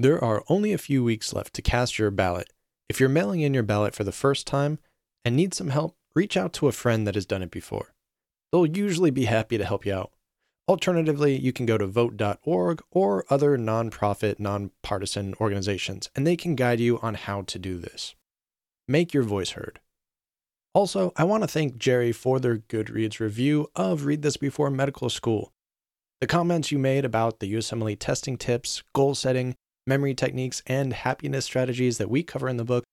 There are only a few weeks left to cast your ballot. If you're mailing in your ballot for the first time and need some help, reach out to a friend that has done it before. They'll usually be happy to help you out. Alternatively, you can go to vote.org or other nonprofit, nonpartisan organizations, and they can guide you on how to do this. Make your voice heard. Also, I want to thank Jerry for their Goodreads review of Read This Before Medical School. The comments you made about the USMLE testing tips, goal setting, memory techniques, and happiness strategies that we cover in the book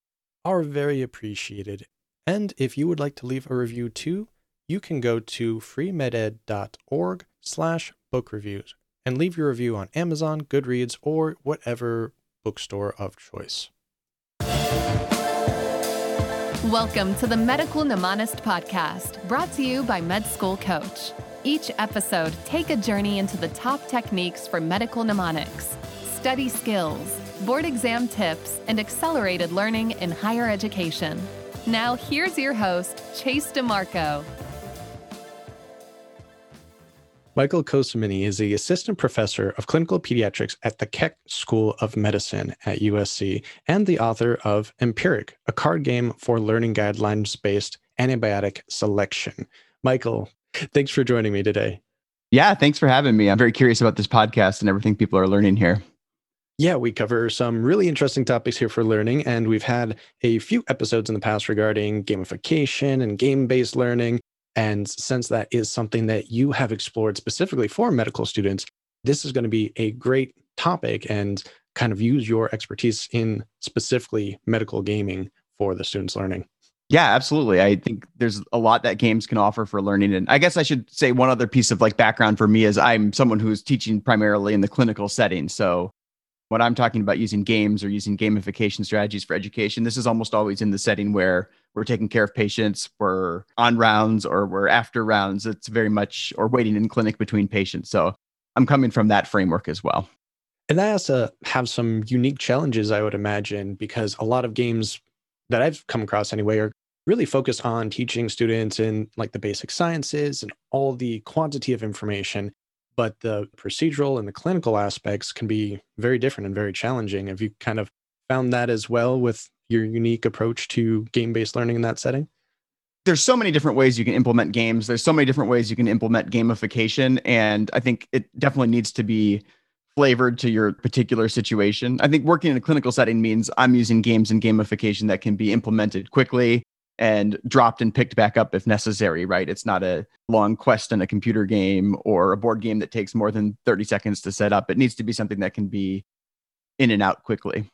are very appreciated. And if you would like to leave a review too, you can go to freemeded.org slash book reviews and leave your review on Amazon, Goodreads, or whatever bookstore of choice. Welcome to the Medical Mnemonist podcast, brought to you by Med School Coach. Each episode, take a journey into the top techniques for medical mnemonics study skills, board exam tips, and accelerated learning in higher education. Now, here's your host, Chase DeMarco. Michael Cosimini is the assistant professor of clinical pediatrics at the Keck School of Medicine at USC and the author of Empiric, a card game for learning guidelines based antibiotic selection. Michael, thanks for joining me today. Yeah, thanks for having me. I'm very curious about this podcast and everything people are learning here. Yeah, we cover some really interesting topics here for learning, and we've had a few episodes in the past regarding gamification and game based learning. And since that is something that you have explored specifically for medical students, this is going to be a great topic and kind of use your expertise in specifically medical gaming for the students learning. Yeah, absolutely. I think there's a lot that games can offer for learning. And I guess I should say one other piece of like background for me is I'm someone who's teaching primarily in the clinical setting. So when I'm talking about using games or using gamification strategies for education, this is almost always in the setting where we're taking care of patients, we're on rounds or we're after rounds. It's very much or waiting in clinic between patients. So I'm coming from that framework as well. And that has to have some unique challenges, I would imagine, because a lot of games that I've come across anyway are really focused on teaching students in like the basic sciences and all the quantity of information but the procedural and the clinical aspects can be very different and very challenging. Have you kind of found that as well with your unique approach to game based learning in that setting? There's so many different ways you can implement games. There's so many different ways you can implement gamification. And I think it definitely needs to be flavored to your particular situation. I think working in a clinical setting means I'm using games and gamification that can be implemented quickly and dropped and picked back up if necessary, right? It's not a long quest in a computer game or a board game that takes more than 30 seconds to set up. It needs to be something that can be in and out quickly.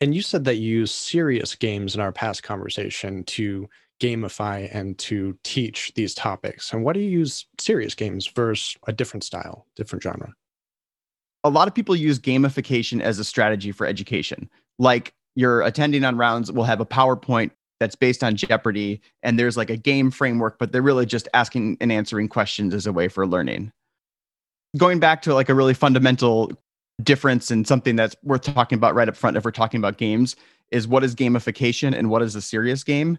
And you said that you use serious games in our past conversation to gamify and to teach these topics. And what do you use serious games versus a different style, different genre? A lot of people use gamification as a strategy for education. Like you're attending on rounds will have a PowerPoint that's based on Jeopardy, and there's like a game framework, but they're really just asking and answering questions as a way for learning. Going back to like a really fundamental difference and something that's worth talking about right up front if we're talking about games is what is gamification and what is a serious game?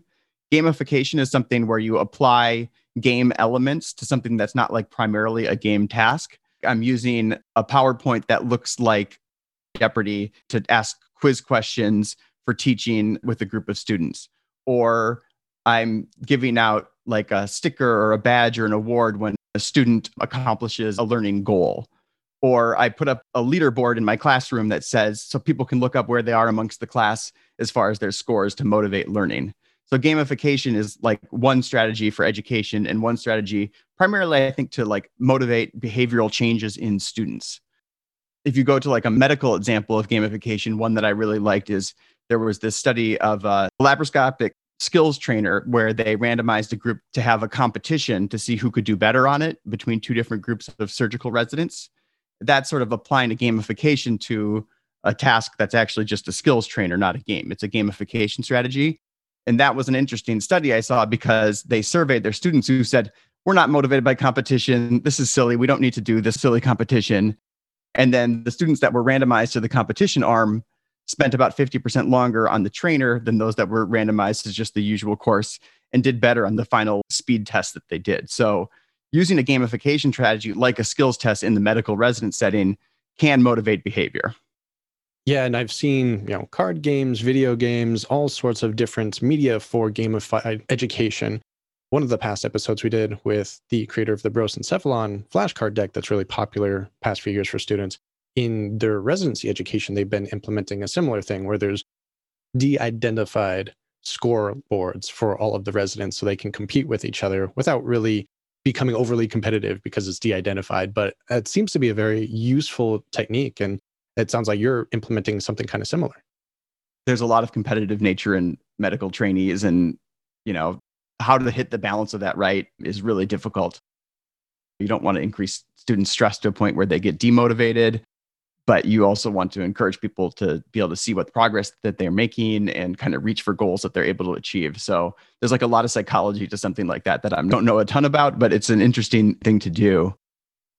Gamification is something where you apply game elements to something that's not like primarily a game task. I'm using a PowerPoint that looks like Jeopardy to ask quiz questions for teaching with a group of students or I'm giving out like a sticker or a badge or an award when a student accomplishes a learning goal. Or I put up a leaderboard in my classroom that says so people can look up where they are amongst the class as far as their scores to motivate learning. So gamification is like one strategy for education and one strategy primarily I think to like motivate behavioral changes in students. If you go to like a medical example of gamification, one that I really liked is there was this study of a laparoscopic skills trainer where they randomized a group to have a competition to see who could do better on it between two different groups of surgical residents. That's sort of applying a gamification to a task that's actually just a skills trainer, not a game. It's a gamification strategy. And that was an interesting study I saw because they surveyed their students who said, We're not motivated by competition. This is silly. We don't need to do this silly competition. And then the students that were randomized to the competition arm spent about 50% longer on the trainer than those that were randomized as just the usual course and did better on the final speed test that they did. So, using a gamification strategy like a skills test in the medical resident setting can motivate behavior. Yeah, and I've seen, you know, card games, video games, all sorts of different media for gamified uh, education. One of the past episodes we did with the creator of the Brosencephalon flashcard deck that's really popular past few years for students. In their residency education, they've been implementing a similar thing where there's de-identified scoreboards for all of the residents so they can compete with each other without really becoming overly competitive because it's de-identified. But it seems to be a very useful technique. And it sounds like you're implementing something kind of similar. There's a lot of competitive nature in medical trainees, and you know how to hit the balance of that right is really difficult. You don't want to increase student stress to a point where they get demotivated, but you also want to encourage people to be able to see what progress that they're making and kind of reach for goals that they're able to achieve. So there's like a lot of psychology to something like that that I don't know a ton about, but it's an interesting thing to do.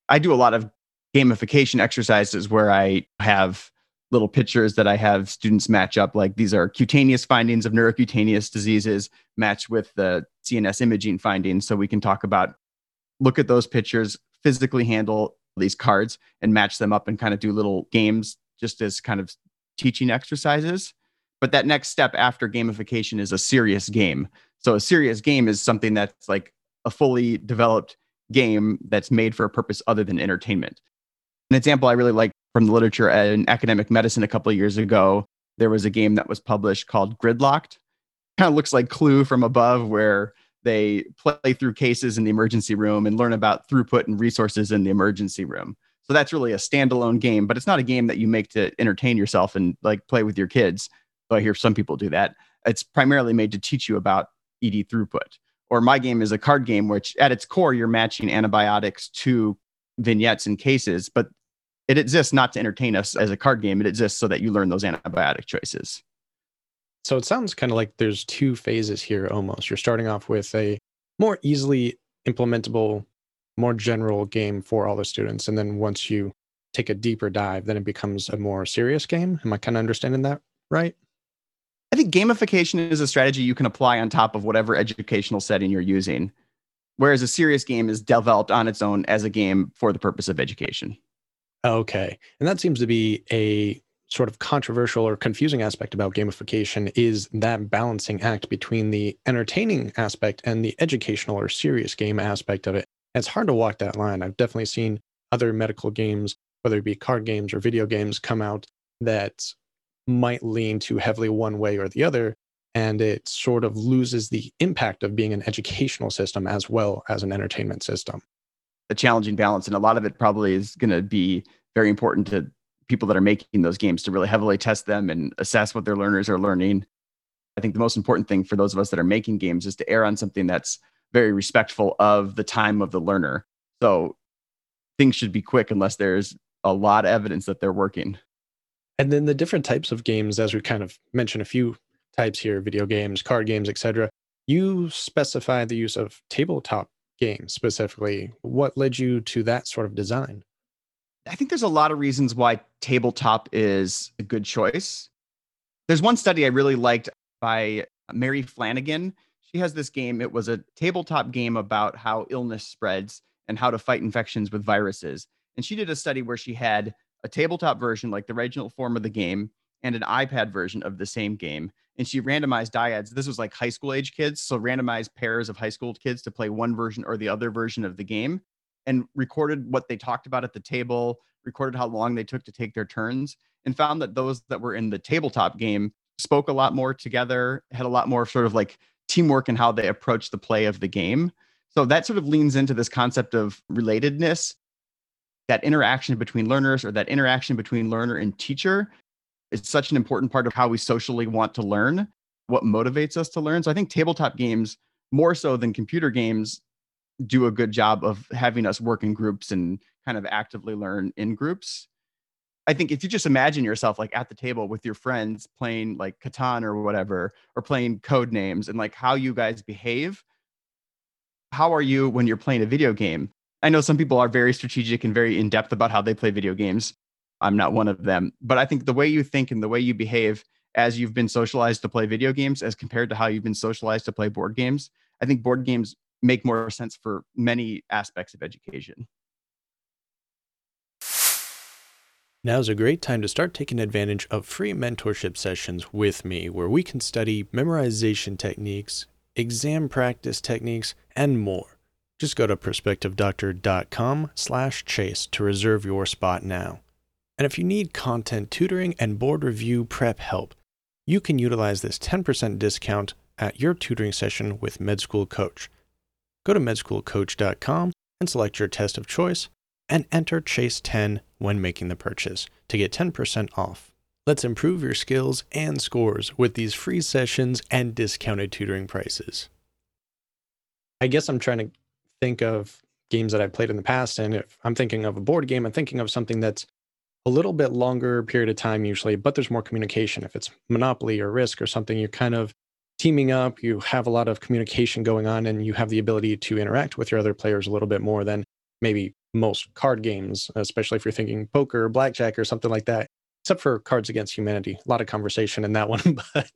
I do a lot of gamification exercises where I have little pictures that I have students match up. Like these are cutaneous findings of neurocutaneous diseases matched with the CNS imaging findings. So we can talk about, look at those pictures, physically handle these cards and match them up and kind of do little games just as kind of teaching exercises. But that next step after gamification is a serious game. So a serious game is something that's like a fully developed game that's made for a purpose other than entertainment. An example I really like from the literature in academic medicine a couple of years ago, there was a game that was published called Gridlocked. Kind of looks like Clue from above, where they play through cases in the emergency room and learn about throughput and resources in the emergency room. So that's really a standalone game, but it's not a game that you make to entertain yourself and like play with your kids. Though I hear some people do that. It's primarily made to teach you about ED throughput. Or my game is a card game, which at its core, you're matching antibiotics to vignettes and cases, but it exists not to entertain us as a card game. It exists so that you learn those antibiotic choices. So it sounds kind of like there's two phases here almost. You're starting off with a more easily implementable, more general game for all the students. And then once you take a deeper dive, then it becomes a more serious game. Am I kind of understanding that right? I think gamification is a strategy you can apply on top of whatever educational setting you're using. Whereas a serious game is developed on its own as a game for the purpose of education. Okay. And that seems to be a sort of controversial or confusing aspect about gamification is that balancing act between the entertaining aspect and the educational or serious game aspect of it. It's hard to walk that line. I've definitely seen other medical games, whether it be card games or video games, come out that might lean too heavily one way or the other. And it sort of loses the impact of being an educational system as well as an entertainment system a challenging balance. And a lot of it probably is going to be very important to people that are making those games to really heavily test them and assess what their learners are learning. I think the most important thing for those of us that are making games is to err on something that's very respectful of the time of the learner. So things should be quick unless there's a lot of evidence that they're working. And then the different types of games, as we kind of mentioned a few types here video games, card games, etc. You specify the use of tabletop games specifically. What led you to that sort of design? I think there's a lot of reasons why tabletop is a good choice. There's one study I really liked by Mary Flanagan. She has this game. It was a tabletop game about how illness spreads and how to fight infections with viruses. And she did a study where she had a tabletop version, like the original form of the game, and an iPad version of the same game and she randomized dyads. This was like high school age kids, so randomized pairs of high school kids to play one version or the other version of the game, and recorded what they talked about at the table, recorded how long they took to take their turns, and found that those that were in the tabletop game spoke a lot more together, had a lot more sort of like teamwork in how they approached the play of the game. So that sort of leans into this concept of relatedness, that interaction between learners or that interaction between learner and teacher is such an important part of how we socially want to learn, what motivates us to learn. So I think tabletop games, more so than computer games, do a good job of having us work in groups and kind of actively learn in groups. I think if you just imagine yourself like at the table with your friends playing like Catan or whatever, or playing code names and like how you guys behave, how are you when you're playing a video game? I know some people are very strategic and very in depth about how they play video games. I'm not one of them. But I think the way you think and the way you behave as you've been socialized to play video games as compared to how you've been socialized to play board games, I think board games make more sense for many aspects of education. Now is a great time to start taking advantage of free mentorship sessions with me where we can study memorization techniques, exam practice techniques, and more. Just go to prospectivedoctor.com slash chase to reserve your spot now. And if you need content tutoring and board review prep help, you can utilize this 10% discount at your tutoring session with MedSchool Coach. Go to medschoolcoach.com and select your test of choice and enter Chase10 when making the purchase to get 10% off. Let's improve your skills and scores with these free sessions and discounted tutoring prices. I guess I'm trying to think of games that I've played in the past. And if I'm thinking of a board game, I'm thinking of something that's a little bit longer period of time usually, but there's more communication. If it's Monopoly or Risk or something, you're kind of teaming up, you have a lot of communication going on, and you have the ability to interact with your other players a little bit more than maybe most card games, especially if you're thinking poker, blackjack, or something like that, except for Cards Against Humanity. A lot of conversation in that one, but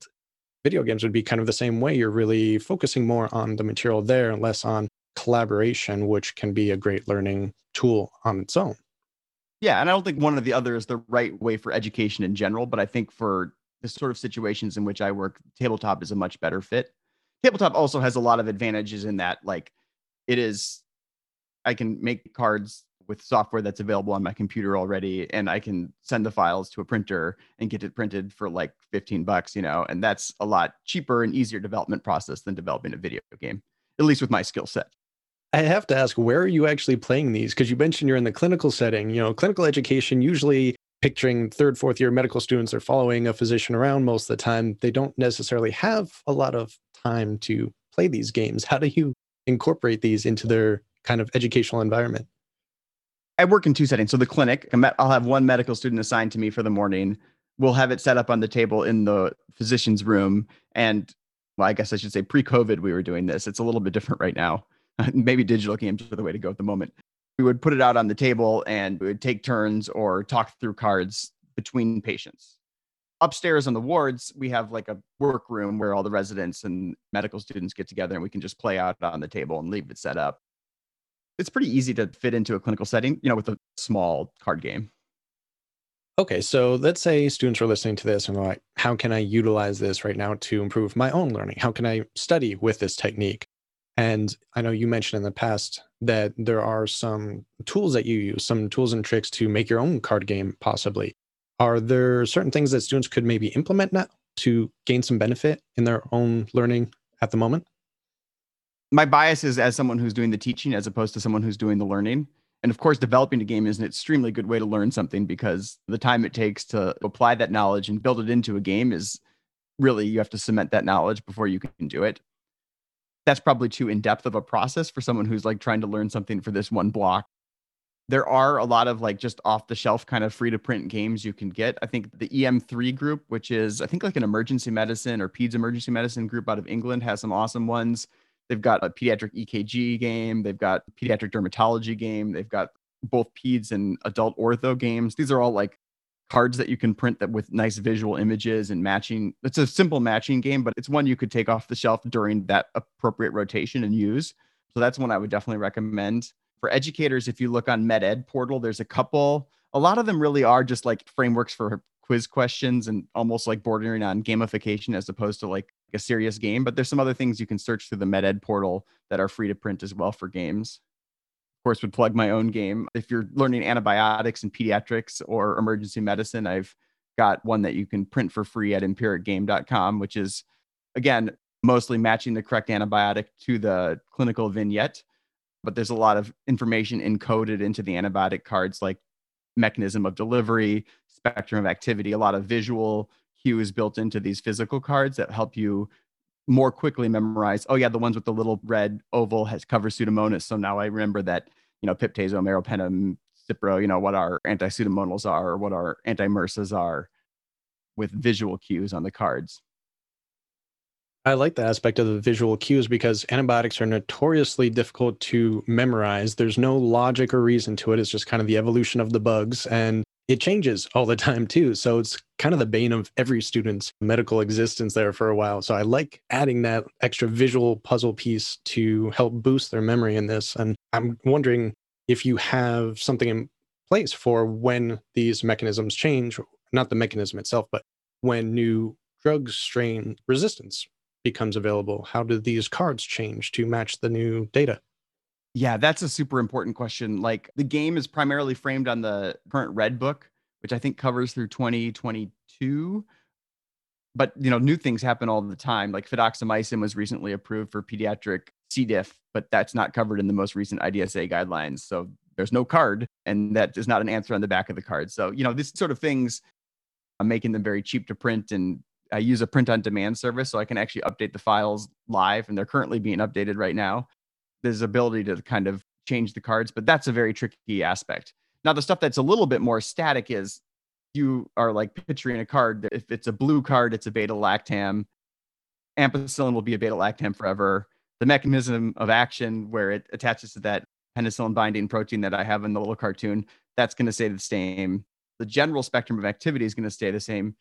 video games would be kind of the same way. You're really focusing more on the material there and less on collaboration, which can be a great learning tool on its own. Yeah, and I don't think one or the other is the right way for education in general, but I think for the sort of situations in which I work, tabletop is a much better fit. Tabletop also has a lot of advantages in that, like, it is, I can make cards with software that's available on my computer already, and I can send the files to a printer and get it printed for like 15 bucks, you know, and that's a lot cheaper and easier development process than developing a video game, at least with my skill set. I have to ask, where are you actually playing these? Because you mentioned you're in the clinical setting. You know, clinical education usually picturing third, fourth year medical students are following a physician around most of the time. They don't necessarily have a lot of time to play these games. How do you incorporate these into their kind of educational environment? I work in two settings. So the clinic, I'll have one medical student assigned to me for the morning. We'll have it set up on the table in the physician's room. And well, I guess I should say pre COVID, we were doing this. It's a little bit different right now. maybe digital games are the way to go at the moment. We would put it out on the table and we would take turns or talk through cards between patients. Upstairs on the wards, we have like a workroom where all the residents and medical students get together and we can just play out on the table and leave it set up. It's pretty easy to fit into a clinical setting, you know, with a small card game. Okay, so let's say students are listening to this and they're like, how can I utilize this right now to improve my own learning? How can I study with this technique? And I know you mentioned in the past that there are some tools that you use, some tools and tricks to make your own card game, possibly. Are there certain things that students could maybe implement now to gain some benefit in their own learning at the moment? My bias is as someone who's doing the teaching as opposed to someone who's doing the learning. And of course, developing a game is an extremely good way to learn something because the time it takes to apply that knowledge and build it into a game is really, you have to cement that knowledge before you can do it that's probably too in depth of a process for someone who's like trying to learn something for this one block. There are a lot of like just off the shelf kind of free to print games you can get. I think the EM3 group, which is I think like an emergency medicine or peds emergency medicine group out of England, has some awesome ones. They've got a pediatric EKG game, they've got pediatric dermatology game, they've got both peds and adult ortho games. These are all like cards that you can print that with nice visual images and matching. It's a simple matching game, but it's one you could take off the shelf during that appropriate rotation and use. So that's one I would definitely recommend. For educators, if you look on MedEd portal, there's a couple. A lot of them really are just like frameworks for quiz questions and almost like bordering on gamification as opposed to like a serious game. But there's some other things you can search through the MedEd portal that are free to print as well for games course, would plug my own game. If you're learning antibiotics and pediatrics or emergency medicine, I've got one that you can print for free at empiricgame.com, which is, again, mostly matching the correct antibiotic to the clinical vignette. But there's a lot of information encoded into the antibiotic cards, like mechanism of delivery, spectrum of activity, a lot of visual cues built into these physical cards that help you more quickly memorize. Oh yeah, the ones with the little red oval has cover Pseudomonas. So now I remember that you know Piptazo, Meropenem, Cipro. You know what our anti-Pseudomonals are, or what our anti-MRSAs are, with visual cues on the cards. I like the aspect of the visual cues because antibiotics are notoriously difficult to memorize. There's no logic or reason to it. It's just kind of the evolution of the bugs. And it changes all the time too. So it's kind of the bane of every student's medical existence there for a while. So I like adding that extra visual puzzle piece to help boost their memory in this. And I'm wondering if you have something in place for when these mechanisms change, not the mechanism itself, but when new drug strain resistance becomes available? How do these cards change to match the new data? Yeah, that's a super important question. Like the game is primarily framed on the current red book, which I think covers through 2022. But you know, new things happen all the time. Like fidaxomicin was recently approved for pediatric C. diff, but that's not covered in the most recent IDSA guidelines. So there's no card, and that is not an answer on the back of the card. So you know, these sort of things, I'm making them very cheap to print, and I use a print on demand service, so I can actually update the files live, and they're currently being updated right now there's ability to kind of change the cards, but that's a very tricky aspect. Now, the stuff that's a little bit more static is you are like picturing a card if it's a blue card, it's a beta lactam. Ampicillin will be a beta lactam forever. The mechanism of action where it attaches to that penicillin binding protein that I have in the little cartoon, that's going to stay the same. The general spectrum of activity is going to stay the same.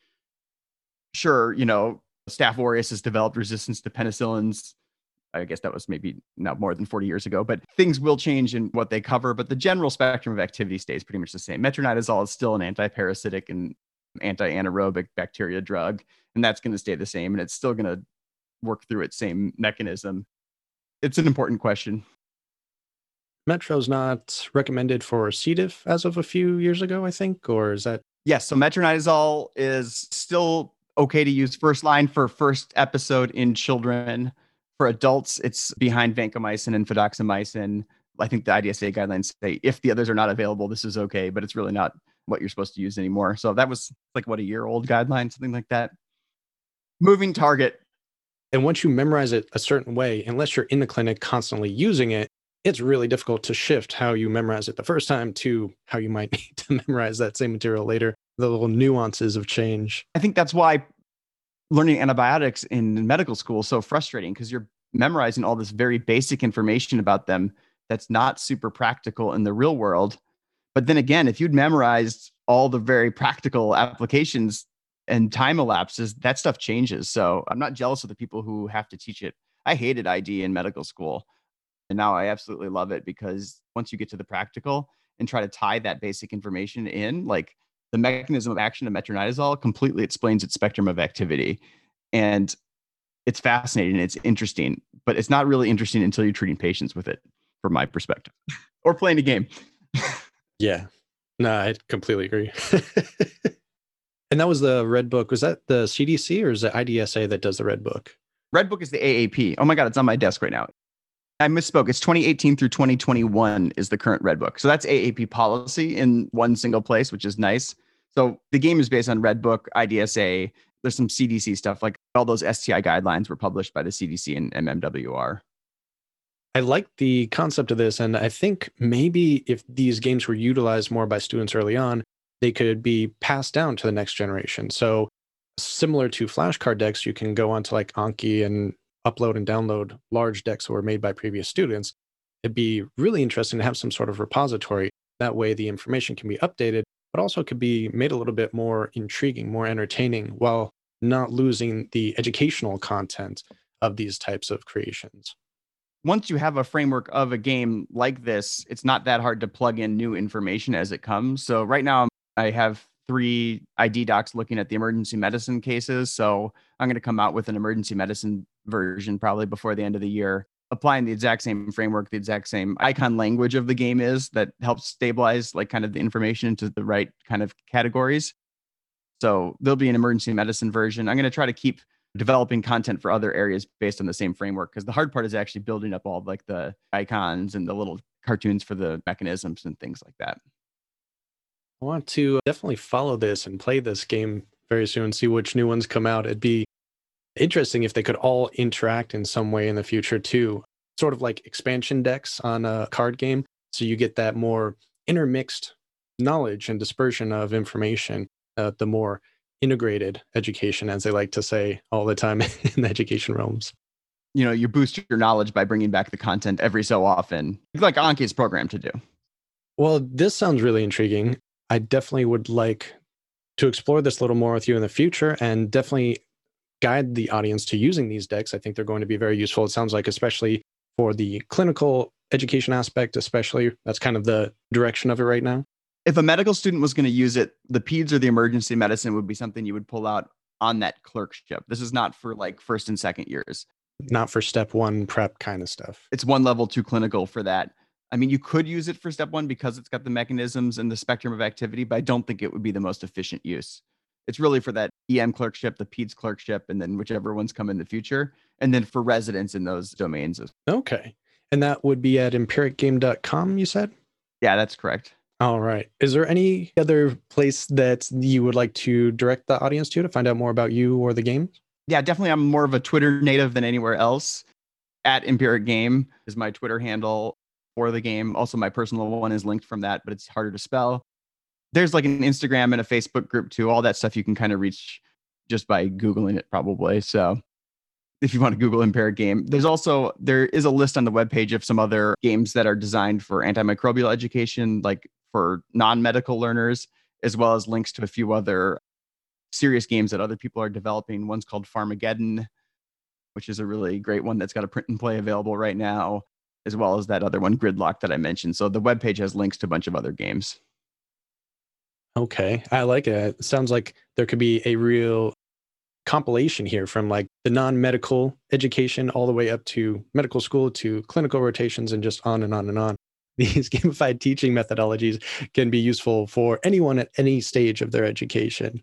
Sure, you know, Staph aureus has developed resistance to penicillins I guess that was maybe not more than 40 years ago, but things will change in what they cover. But the general spectrum of activity stays pretty much the same. Metronidazole is still an anti-parasitic and anti-anaerobic bacteria drug, and that's going to stay the same, and it's still going to work through its same mechanism. It's an important question. Metro's not recommended for C. diff as of a few years ago, I think, or is that? Yes. So metronidazole is still okay to use first line for first episode in children for adults, it's behind vancomycin and fidaxomicin. I think the IDSA guidelines say if the others are not available, this is okay, but it's really not what you're supposed to use anymore. So that was like what a year old guideline, something like that. Moving target. And once you memorize it a certain way, unless you're in the clinic constantly using it, it's really difficult to shift how you memorize it the first time to how you might need to memorize that same material later. The little nuances of change. I think that's why learning antibiotics in medical school so frustrating because you're memorizing all this very basic information about them that's not super practical in the real world. But then again, if you'd memorized all the very practical applications and time elapses, that stuff changes. So I'm not jealous of the people who have to teach it. I hated ID in medical school. And now I absolutely love it because once you get to the practical and try to tie that basic information in, like the mechanism of action of metronidazole completely explains its spectrum of activity. And it's fascinating, it's interesting, but it's not really interesting until you're treating patients with it, from my perspective, or playing a game. yeah. No, I completely agree. and that was the red book. Was that the CDC or is it IDSA that does the red book? Red book is the AAP. Oh my God, it's on my desk right now. I misspoke. It's 2018 through 2021 is the current red book. So that's AAP policy in one single place, which is nice. So the game is based on red book, IDSA. There's some CDC stuff, like all those STI guidelines were published by the CDC and MMWR. I like the concept of this. And I think maybe if these games were utilized more by students early on, they could be passed down to the next generation. So, similar to flashcard decks, you can go onto like Anki and upload and download large decks that were made by previous students. It'd be really interesting to have some sort of repository. That way, the information can be updated but also could be made a little bit more intriguing, more entertaining, while not losing the educational content of these types of creations. Once you have a framework of a game like this, it's not that hard to plug in new information as it comes. So, right now, I have three ID docs looking at the emergency medicine cases. So, I'm going to come out with an emergency medicine version probably before the end of the year applying the exact same framework, the exact same icon language of the game is that helps stabilize like kind of the information into the right kind of categories. So there'll be an emergency medicine version. I'm going to try to keep developing content for other areas based on the same framework because the hard part is actually building up all like the icons and the little cartoons for the mechanisms and things like that. I want to definitely follow this and play this game very soon, see which new ones come out. It'd be interesting if they could all interact in some way in the future too. Sort of like expansion decks on a card game. So you get that more intermixed knowledge and dispersion of information, uh, the more integrated education, as they like to say all the time in the education realms. You know, you boost your knowledge by bringing back the content every so often, like Anki's program to do. Well, this sounds really intriguing. I definitely would like to explore this a little more with you in the future and definitely guide the audience to using these decks, I think they're going to be very useful. It sounds like, especially for the clinical education aspect, especially that's kind of the direction of it right now. if a medical student was going to use it, the peds or the emergency medicine would be something you would pull out on that clerkship. This is not for like first and second years. Not for step one prep kind of stuff. It's one level too clinical for that. I mean, you could use it for step one because it's got the mechanisms and the spectrum of activity, but I don't think it would be the most efficient use. It's really for that EM clerkship, the PEDS clerkship, and then whichever ones come in the future, and then for residents in those domains. Okay. And that would be at empiricgame.com, you said? Yeah, that's correct. All right. Is there any other place that you would like to direct the audience to to find out more about you or the game? Yeah, definitely. I'm more of a Twitter native than anywhere else. At Empiric Game is my Twitter handle for the game. Also, my personal one is linked from that, but it's harder to spell. There's like an Instagram and a Facebook group too. All that stuff you can kind of reach just by Googling it, probably. So if you want to Google Empiric Game, there's also there is a list on the webpage of some other games that are designed for antimicrobial education, like for non-medical learners, as well as links to a few other serious games that other people are developing. One's called Farmageddon, which is a really great one that's got a print and play available right now, as well as that other one, Gridlock, that I mentioned. So the webpage has links to a bunch of other games. Okay, I like it. It sounds like there could be a real compilation here from like the non-medical education all the way up to medical school to clinical rotations and just on and on and on. These gamified teaching methodologies can be useful for anyone at any stage of their education.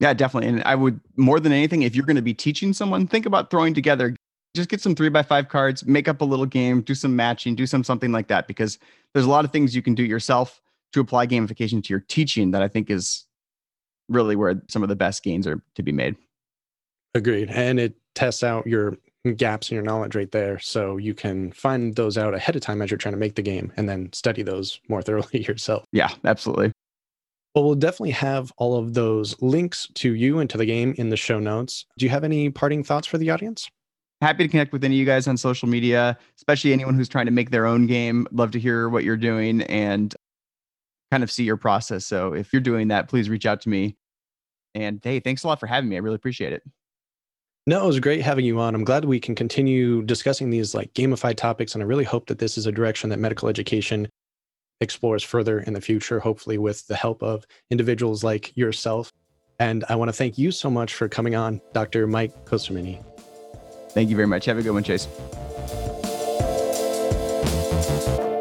Yeah, definitely. And I would more than anything, if you're going to be teaching someone, think about throwing together just get some three by five cards, make up a little game, do some matching, do some something like that, because there's a lot of things you can do yourself to apply gamification to your teaching that I think is really where some of the best gains are to be made. Agreed. And it tests out your gaps in your knowledge right there. So you can find those out ahead of time as you're trying to make the game and then study those more thoroughly yourself. Yeah, absolutely. Well, we'll definitely have all of those links to you and to the game in the show notes. Do you have any parting thoughts for the audience? Happy to connect with any of you guys on social media, especially anyone mm-hmm. who's trying to make their own game. Love to hear what you're doing and kind of see your process. So if you're doing that, please reach out to me. And hey, thanks a lot for having me. I really appreciate it. No, it was great having you on. I'm glad we can continue discussing these like gamified topics. And I really hope that this is a direction that medical education explores further in the future, hopefully with the help of individuals like yourself. And I want to thank you so much for coming on, Dr. Mike Cosimini. Thank you very much. Have a good one, Chase.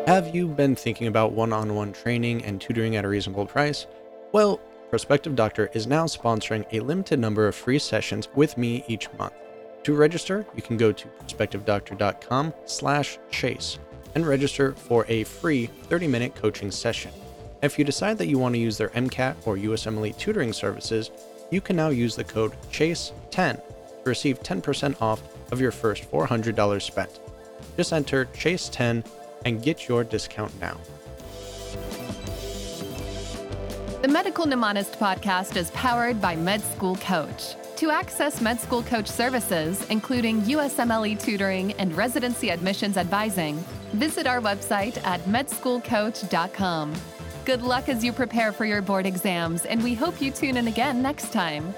Have you been thinking about one on one training and tutoring at a reasonable price? Well, Prospective Doctor is now sponsoring a limited number of free sessions with me each month. To register, you can go to prospectivedoctor.com slash chase and register for a free 30-minute coaching session. If you decide that you want to use their MCAT or USMLE tutoring services, you can now use the code CHASE10 to receive 10% off of your first $400 spent. Just enter CHASE10 and get your discount now. The Medical Mnemonist podcast is powered by Med School Coach. To access Med School Coach services, including USMLE tutoring and residency admissions advising, visit our website at medschoolcoach.com. Good luck as you prepare for your board exams, and we hope you tune in again next time.